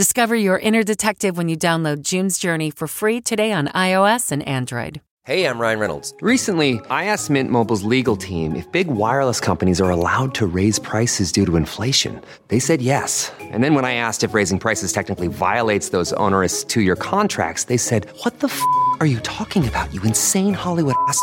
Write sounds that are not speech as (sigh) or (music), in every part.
Discover your inner detective when you download June's Journey for free today on iOS and Android. Hey, I'm Ryan Reynolds. Recently, I asked Mint Mobile's legal team if big wireless companies are allowed to raise prices due to inflation. They said yes. And then when I asked if raising prices technically violates those onerous two year contracts, they said, What the f are you talking about, you insane Hollywood ass?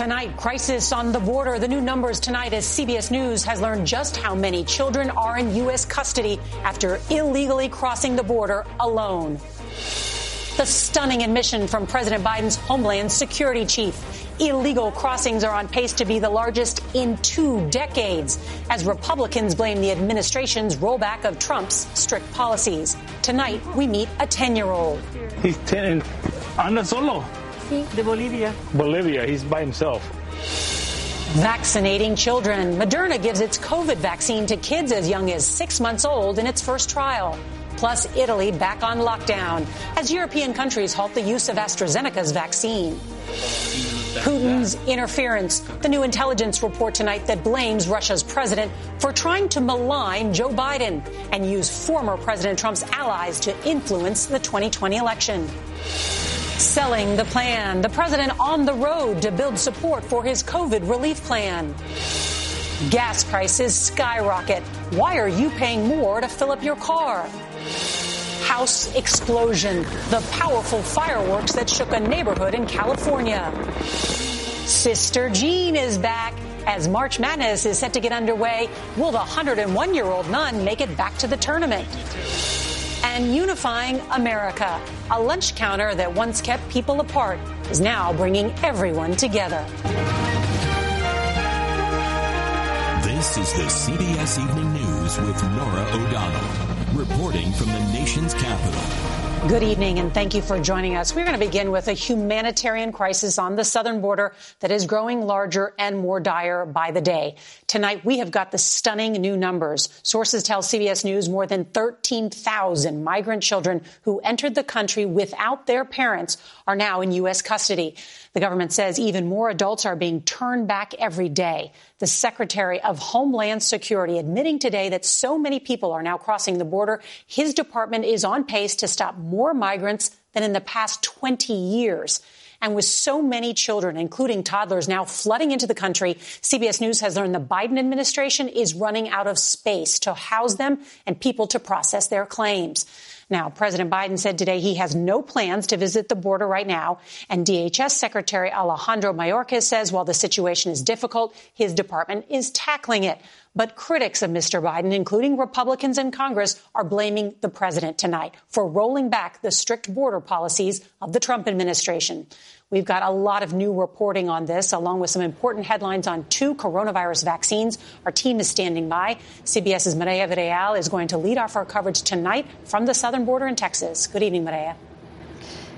Tonight, crisis on the border. The new numbers tonight as CBS News has learned just how many children are in U.S. custody after illegally crossing the border alone. The stunning admission from President Biden's Homeland Security chief. Illegal crossings are on pace to be the largest in two decades as Republicans blame the administration's rollback of Trump's strict policies. Tonight, we meet a 10 year old. He's 10 and solo. De Bolivia. Bolivia, he's by himself. Vaccinating children. Moderna gives its COVID vaccine to kids as young as six months old in its first trial. Plus, Italy back on lockdown as European countries halt the use of AstraZeneca's vaccine. Putin's interference. The new intelligence report tonight that blames Russia's president for trying to malign Joe Biden and use former President Trump's allies to influence the 2020 election. Selling the plan. The president on the road to build support for his COVID relief plan. Gas prices skyrocket. Why are you paying more to fill up your car? House explosion. The powerful fireworks that shook a neighborhood in California. Sister Jean is back. As March Madness is set to get underway, will the 101 year old nun make it back to the tournament? And unifying America. A lunch counter that once kept people apart is now bringing everyone together. This is the CBS Evening News with Norah O'Donnell, reporting from the nation's capital. Good evening, and thank you for joining us. We're going to begin with a humanitarian crisis on the southern border that is growing larger and more dire by the day. Tonight, we have got the stunning new numbers. Sources tell CBS News more than 13,000 migrant children who entered the country without their parents are now in U.S. custody. The government says even more adults are being turned back every day. The Secretary of Homeland Security admitting today that so many people are now crossing the border. His department is on pace to stop more migrants than in the past 20 years. And with so many children, including toddlers, now flooding into the country, CBS News has learned the Biden administration is running out of space to house them and people to process their claims. Now, President Biden said today he has no plans to visit the border right now. And DHS Secretary Alejandro Mayorkas says while the situation is difficult, his department is tackling it. But critics of Mr. Biden, including Republicans in Congress, are blaming the president tonight for rolling back the strict border policies of the Trump administration. We've got a lot of new reporting on this, along with some important headlines on two coronavirus vaccines. Our team is standing by. CBS's Mireya Villarreal is going to lead off our coverage tonight from the southern border in Texas. Good evening, Mireya.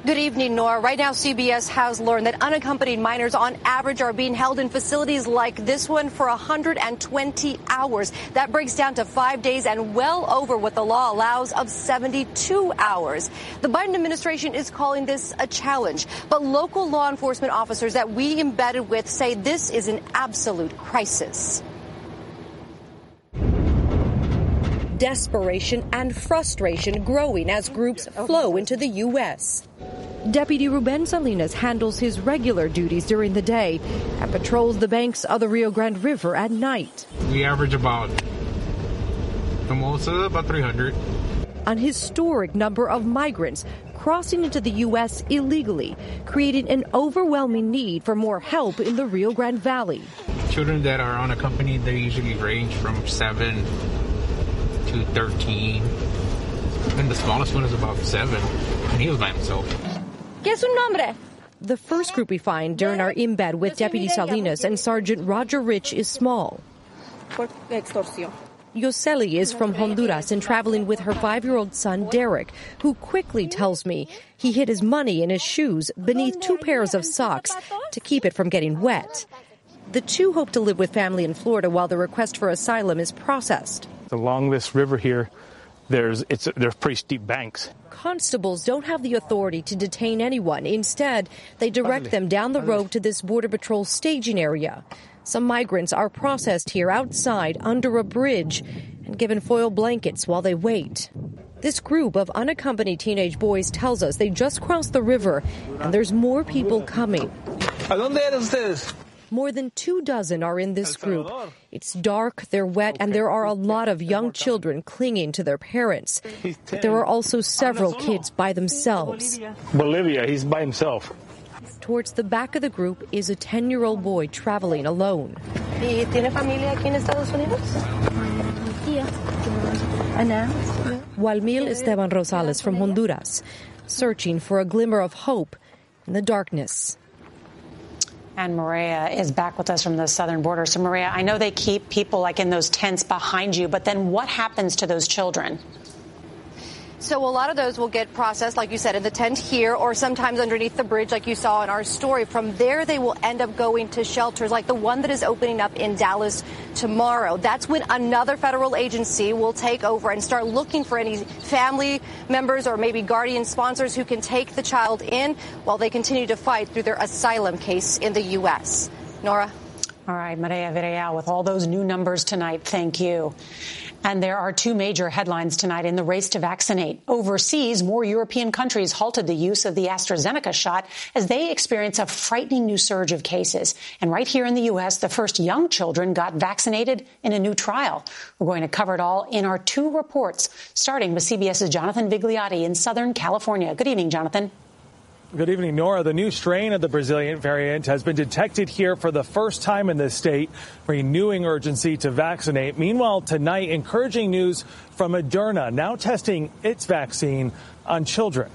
Good evening, Norah. Right now, CBS has learned that unaccompanied minors on average are being held in facilities like this one for 120 hours. That breaks down to five days and well over what the law allows of 72 hours. The Biden administration is calling this a challenge, but local law enforcement officers that we embedded with say this is an absolute crisis. Desperation and frustration growing as groups flow into the U.S. Deputy Ruben Salinas handles his regular duties during the day and patrols the banks of the Rio Grande River at night. We average about the most uh, about 300. An historic number of migrants crossing into the U.S. illegally, creating an overwhelming need for more help in the Rio Grande Valley. Children that are unaccompanied, they usually range from seven to 13. And the smallest one is about seven, and he was by himself. ¿Qué es su nombre? The first group we find during our embed with Deputy Salinas and Sergeant Roger Rich is small. Yoseli is from Honduras and traveling with her five year old son, Derek, who quickly tells me he hid his money in his shoes beneath two pairs of socks to keep it from getting wet. The two hope to live with family in Florida while the request for asylum is processed. Along this river here, there's it's there's pretty steep banks. Constables don't have the authority to detain anyone. Instead, they direct them down the road to this border patrol staging area. Some migrants are processed here outside under a bridge and given foil blankets while they wait. This group of unaccompanied teenage boys tells us they just crossed the river and there's more people coming. ¿A dónde eran ustedes? More than two dozen are in this group. It's dark, they're wet, and there are a lot of young children clinging to their parents. But there are also several kids by themselves. Bolivia, he's by himself. Towards the back of the group is a 10 year old boy traveling alone. ¿Y tiene familia aquí en Estados Unidos? Walmil Esteban Rosales from Honduras, searching for a glimmer of hope in the darkness. And Mireya is back with us from the southern border. So, Mireya, I know they keep people like in those tents behind you, but then what happens to those children? So a lot of those will get processed, like you said, in the tent here or sometimes underneath the bridge, like you saw in our story. From there, they will end up going to shelters like the one that is opening up in Dallas tomorrow. That's when another federal agency will take over and start looking for any family members or maybe guardian sponsors who can take the child in while they continue to fight through their asylum case in the U.S. Norah? All right, Mireya Villarreal, with all those new numbers tonight, thank you. And there are two major headlines tonight in the race to vaccinate. Overseas, more European countries halted the use of the AstraZeneca shot as they experience a frightening new surge of cases. And right here in the U.S., the first young children got vaccinated in a new trial. We're going to cover it all in our two reports, starting with CBS's Jonathan Vigliotti in Southern California. Good evening, Jonathan. Good evening, Norah. The new strain of the Brazilian variant has been detected here for the first time in this state, renewing urgency to vaccinate. Meanwhile, tonight, encouraging news from Moderna, now testing its vaccine on children.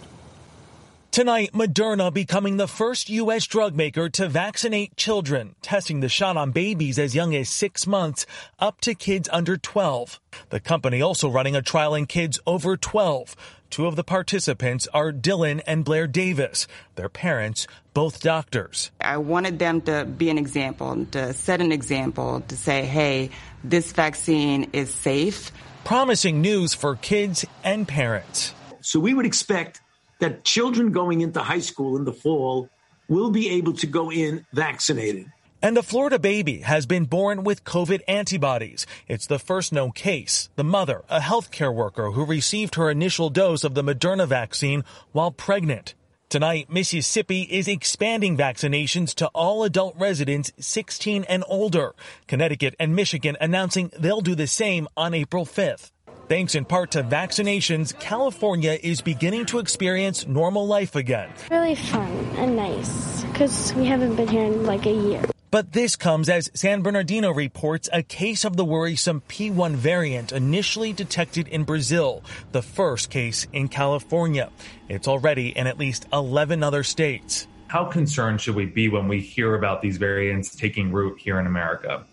Tonight, Moderna becoming the first U.S. drug maker to vaccinate children, testing the shot on babies as young as six months up to kids under 12. The company also running a trial in kids over 12. Two of the participants are Dylan and Blair Davis, their parents, both doctors. I wanted them to be an example, to set an example, to say, hey, this vaccine is safe. Promising news for kids and parents. So we would expect that children going into high school in the fall will be able to go in vaccinated. And a Florida baby has been born with COVID antibodies. It's the first known case. The mother, a healthcare worker who received her initial dose of the Moderna vaccine while pregnant. Tonight, Mississippi is expanding vaccinations to all adult residents 16 and older. Connecticut and Michigan announcing they'll do the same on April 5th. Thanks in part to vaccinations, California is beginning to experience normal life again. Really fun and nice because we haven't been here in like a year. But this comes as San Bernardino reports a case of the worrisome P1 variant initially detected in Brazil, the first case in California. It's already in at least 11 other states. How concerned should we be when we hear about these variants taking root here in America?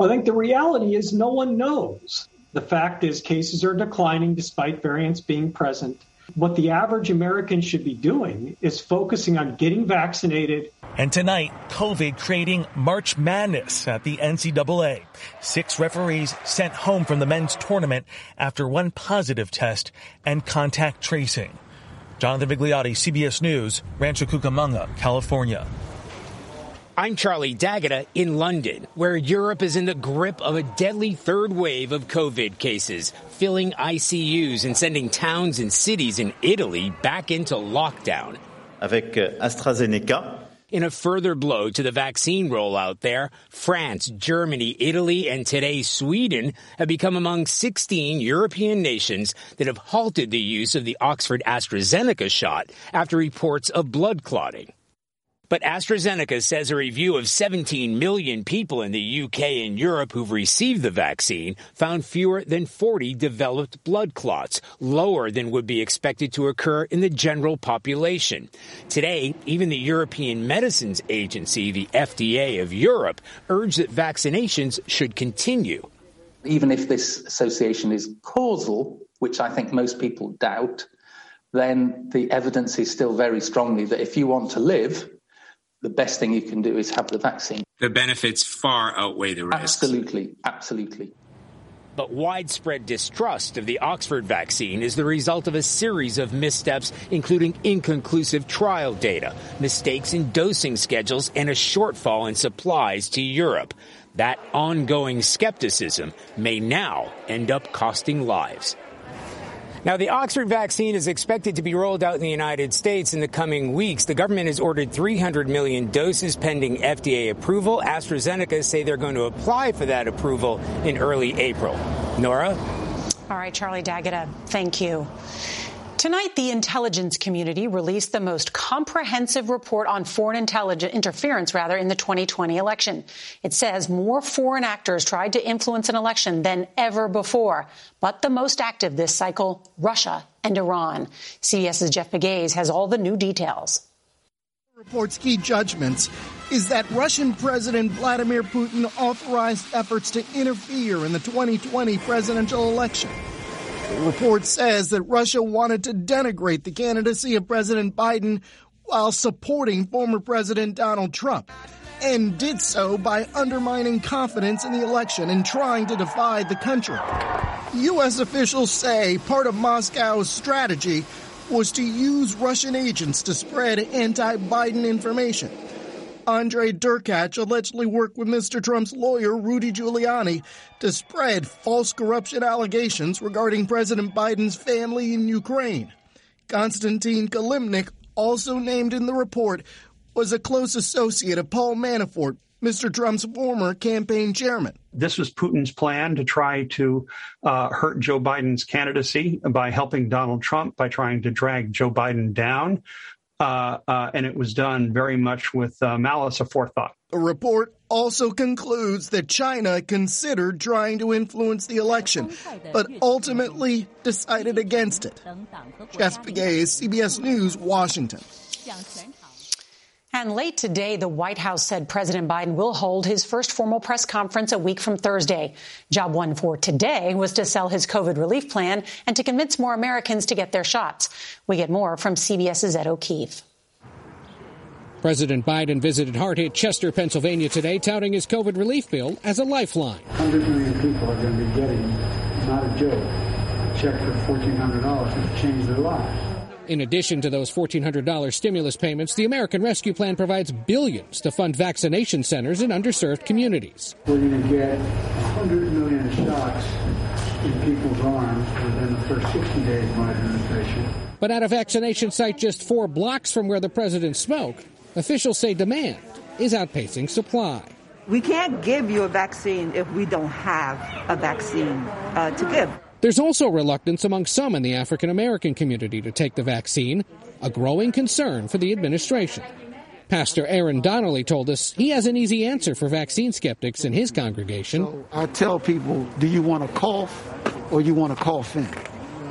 I think the reality is no one knows. The fact is, cases are declining despite variants being present. What the average American should be doing is focusing on getting vaccinated. And tonight, COVID creating March Madness at the NCAA. Six referees sent home from the men's tournament after one positive test and contact tracing. Jonathan Vigliotti, CBS News, Rancho Cucamonga, California. I'm Charlie D'Agata uh, in London, where Europe is in the grip of a deadly third wave of COVID cases, filling ICUs and sending towns and cities in Italy back into lockdown. Avec euh, AstraZeneca, in a further blow to the vaccine rollout there, France, Germany, Italy, and today Sweden have become among 16 European nations that have halted the use of the Oxford AstraZeneca shot after reports of blood clotting. But AstraZeneca says a review of 17 million people in the UK and Europe who've received the vaccine found fewer than 40 developed blood clots, lower than would be expected to occur in the general population. Today, even the European Medicines Agency, the FDA of Europe, urged that vaccinations should continue. Even if this association is causal, which I think most people doubt, then the evidence is still very strongly that if you want to live, the best thing you can do is have the vaccine. The benefits far outweigh the risks. Absolutely, absolutely. But widespread distrust of the Oxford vaccine is the result of a series of missteps, including inconclusive trial data, mistakes in dosing schedules, and a shortfall in supplies to Europe. That ongoing skepticism may now end up costing lives. Now, the Oxford vaccine is expected to be rolled out in the United States in the coming weeks. The government has ordered 300 million doses pending FDA approval. AstraZeneca say they're going to apply for that approval in early April. Norah? All right, Charlie D'Agata, uh, thank you. Tonight, the intelligence community released the most comprehensive report on foreign intelligence interference, rather, in the 2020 election. It says more foreign actors tried to influence an election than ever before, but the most active this cycle, Russia and Iran. CBS's Jeff Pegues has all the new details. Report's key judgments is that Russian President Vladimir Putin authorized efforts to interfere in the 2020 presidential election. The report says that Russia wanted to denigrate the candidacy of President Biden while supporting former President Donald Trump, and did so by undermining confidence in the election and trying to divide the country. U.S. officials say part of Moscow's strategy was to use Russian agents to spread anti Biden information. Andre Derkach allegedly worked with Mr. Trump's lawyer, Rudy Giuliani, to spread false corruption allegations regarding President Biden's family in Ukraine. Konstantin Kilimnik, also named in the report, was a close associate of Paul Manafort, Mr. Trump's former campaign chairman. This was Putin's plan to try to uh, hurt Joe Biden's candidacy by helping Donald Trump, by trying to drag Joe Biden down. Uh, uh, and it was done very much with uh, malice aforethought. The report also concludes that China considered trying to influence the election, but ultimately decided against it. Jeff Pegues, CBS News, Washington. And late today, the White House said President Biden will hold his first formal press conference a week from Thursday. Job one for today was to sell his COVID relief plan and to convince more Americans to get their shots. We get more from CBS's Ed O'Keefe. President Biden visited hard hit Chester, Pennsylvania today, touting his COVID relief bill as a lifeline. 100 million people are going to be getting, not a joke, a check for $1,400 to change their lives. In addition to those $1,400 stimulus payments, the American Rescue Plan provides billions to fund vaccination centers in underserved communities. We're going to get 100 million shots in people's arms within the first 60 days of my administration. But at a vaccination site just four blocks from where the president spoke, officials say demand is outpacing supply. We can't give you a vaccine if we don't have a vaccine uh, to give. There's also reluctance among some in the African American community to take the vaccine, a growing concern for the administration. Pastor Aaron Donnelly told us he has an easy answer for vaccine skeptics in his congregation. So I tell people, do you want to cough or you want to cough in?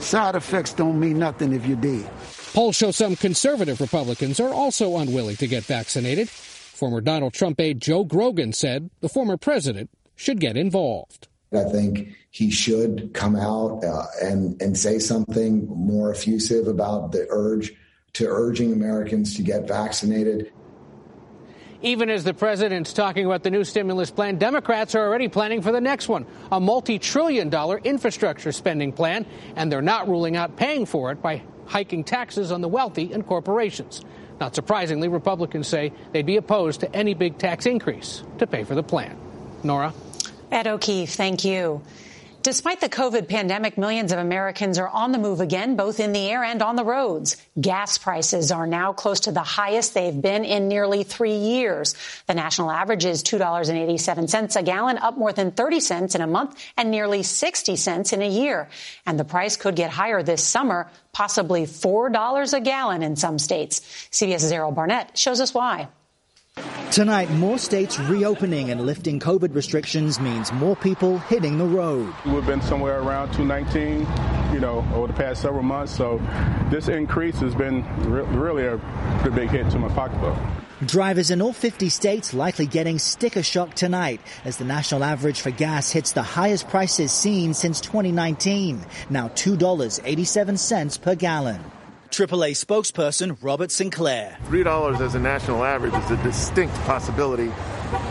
Side effects don't mean nothing if you're dead. Polls show some conservative Republicans are also unwilling to get vaccinated. Former Donald Trump aide Joe Grogan said the former president should get involved. I think he should come out uh, and and say something more effusive about the urge to urging Americans to get vaccinated. Even as the president's talking about the new stimulus plan, Democrats are already planning for the next one, a multi trillion dollar infrastructure spending plan, and they're not ruling out paying for it by hiking taxes on the wealthy and corporations. Not surprisingly, Republicans say they'd be opposed to any big tax increase to pay for the plan. Norah? Ed O'Keefe, thank you. Despite the COVID pandemic, millions of Americans are on the move again, both in the air and on the roads. Gas prices are now close to the highest they've been in nearly three years. The national average is $2.87 a gallon, up more than 30 cents in a month and nearly 60 cents in a year. And the price could get higher this summer, possibly $4 a gallon in some states. CBS's Errol Barnett shows us why. Tonight, more states reopening and lifting COVID restrictions means more people hitting the road. We've been somewhere around 219, you know, over the past several months. So this increase has been re- really a pretty big hit to my pocketbook. Drivers in all 50 states likely getting sticker shock tonight as the national average for gas hits the highest prices seen since 2019, now $2.87 per gallon. AAA spokesperson Robert Sinclair. $3 as a national average is a distinct possibility.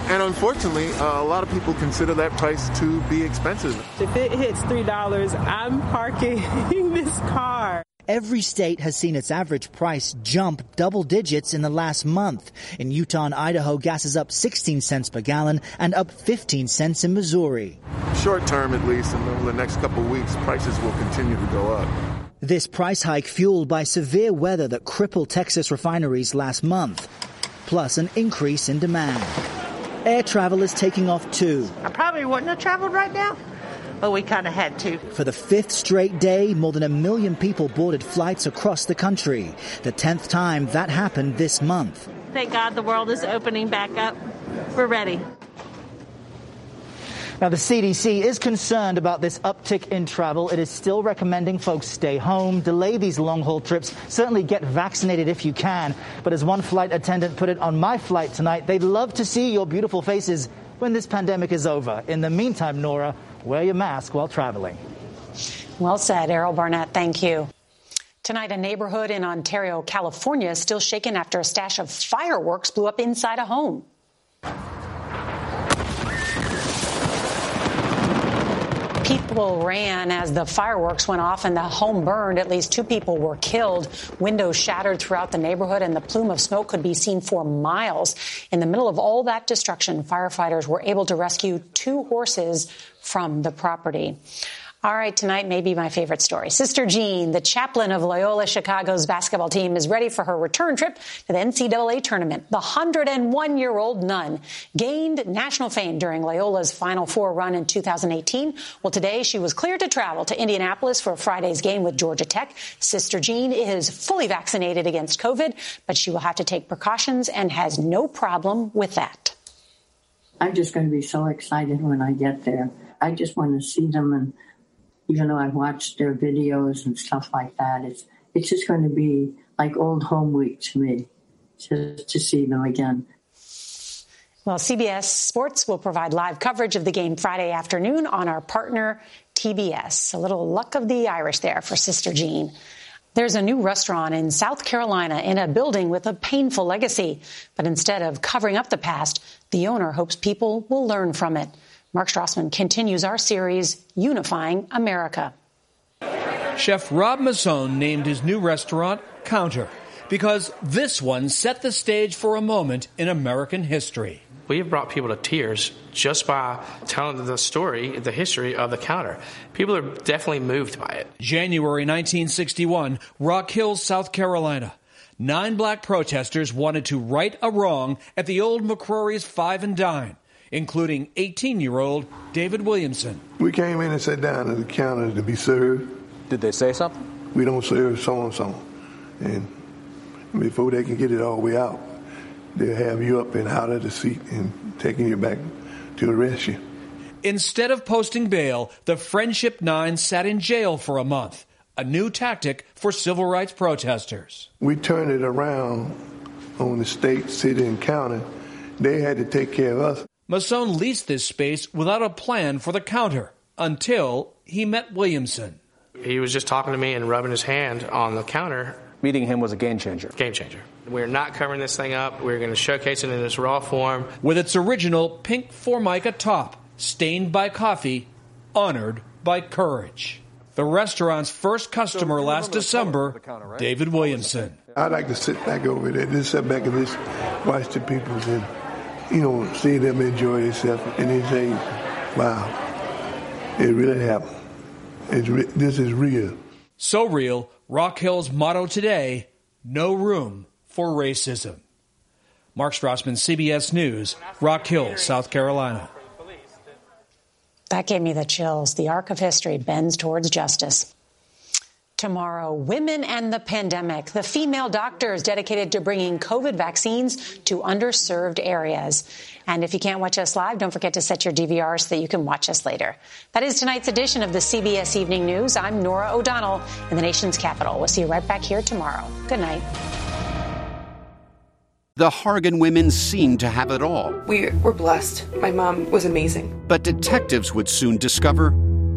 And unfortunately, uh, a lot of people consider that price to be expensive. If it hits $3, I'm parking (laughs) this car. Every state has seen its average price jump double digits in the last month. In Utah and Idaho, gas is up 16 cents per gallon and up 15 cents in Missouri. Short term, at least, and over the next couple of weeks, prices will continue to go up. This price hike fueled by severe weather that crippled Texas refineries last month, plus an increase in demand. Air travel is taking off too. I probably wouldn't have traveled right now, but we kind of had to. For the fifth straight day, more than a million people boarded flights across the country. The tenth time that happened this month. Thank God the world is opening back up. We're ready. Now, the CDC is concerned about this uptick in travel. It is still recommending folks stay home, delay these long haul trips, certainly get vaccinated if you can. But as one flight attendant put it on my flight tonight, they'd love to see your beautiful faces when this pandemic is over. In the meantime, Norah, wear your mask while traveling. Well said, Errol Barnett. Thank you. Tonight, a neighborhood in Ontario, California is still shaken after a stash of fireworks blew up inside a home. People ran as the fireworks went off and the home burned. At least two people were killed. Windows shattered throughout the neighborhood and the plume of smoke could be seen for miles. In the middle of all that destruction, firefighters were able to rescue two horses from the property. All right, tonight may be my favorite story. Sister Jean, the chaplain of Loyola Chicago's basketball team, is ready for her return trip to the NCAA tournament. The 101 year old nun gained national fame during Loyola's Final Four run in 2018. Well, today she was cleared to travel to Indianapolis for Friday's game with Georgia Tech. Sister Jean is fully vaccinated against COVID, but she will have to take precautions and has no problem with that. I'm just going to be so excited when I get there. I just want to see them and even though I've watched their videos and stuff like that, it's it's just going to be like old home week to me, just to see them again. Well, CBS Sports will provide live coverage of the game Friday afternoon on our partner TBS. A little luck of the Irish there for Sister Jean. There's a new restaurant in South Carolina in a building with a painful legacy. But instead of covering up the past, the owner hopes people will learn from it. Mark Strassmann continues our series, Unifying America. Chef Rob Massone named his new restaurant Counter because this one set the stage for a moment in American history. We have brought people to tears just by telling the story, the history of the counter. People are definitely moved by it. January 1961, Rock Hills, South Carolina. Nine black protesters wanted to right a wrong at the old McCrory's Five and Dine including 18 year old David Williamson. We came in and sat down at the counter to be served. Did they say something? We don't serve so and so. And before they can get it all the way out, they'll have you up and out of the seat and taking you back to arrest you. Instead of posting bail, the Friendship Nine sat in jail for a month, a new tactic for civil rights protesters. We turned it around on the state, city, and county. They had to take care of us. Masson leased this space without a plan for the counter until he met Williamson. He was just talking to me and rubbing his hand on the counter. Meeting him was a game changer. Game changer. We're not covering this thing up. We're going to showcase it in its raw form. With its original pink Formica top, stained by coffee, honored by courage. The restaurant's first customer last December, counter, right? David Williamson. I like to sit back over there, just sit back and just watch the people and, you know, see them enjoy themselves and they say, wow, it really happened. Re- this is real. So real, Rock Hill's motto today no room for racism. Mark Strassmann, CBS News, Rock Hill, South Carolina. That gave me the chills. The arc of history bends towards justice. Tomorrow, women and the pandemic. The female doctors dedicated to bringing COVID vaccines to underserved areas. And if you can't watch us live, don't forget to set your DVR so that you can watch us later. That is tonight's edition of the CBS Evening News. I'm Norah O'Donnell in the nation's capital. We'll see you right back here tomorrow. Good night. The Hargan women seemed to have it all. We were blessed. My mom was amazing. But detectives would soon discover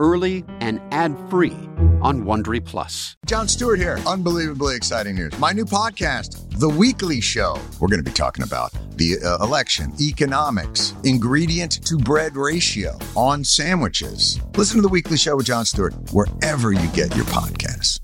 early and ad-free on Wondery Plus. Jon Stewart here. Unbelievably exciting news. My new podcast, The Weekly Show. We're going to be talking about the uh, election, economics, ingredient to bread ratio on sandwiches. Listen to The Weekly Show with Jon Stewart wherever you get your podcast.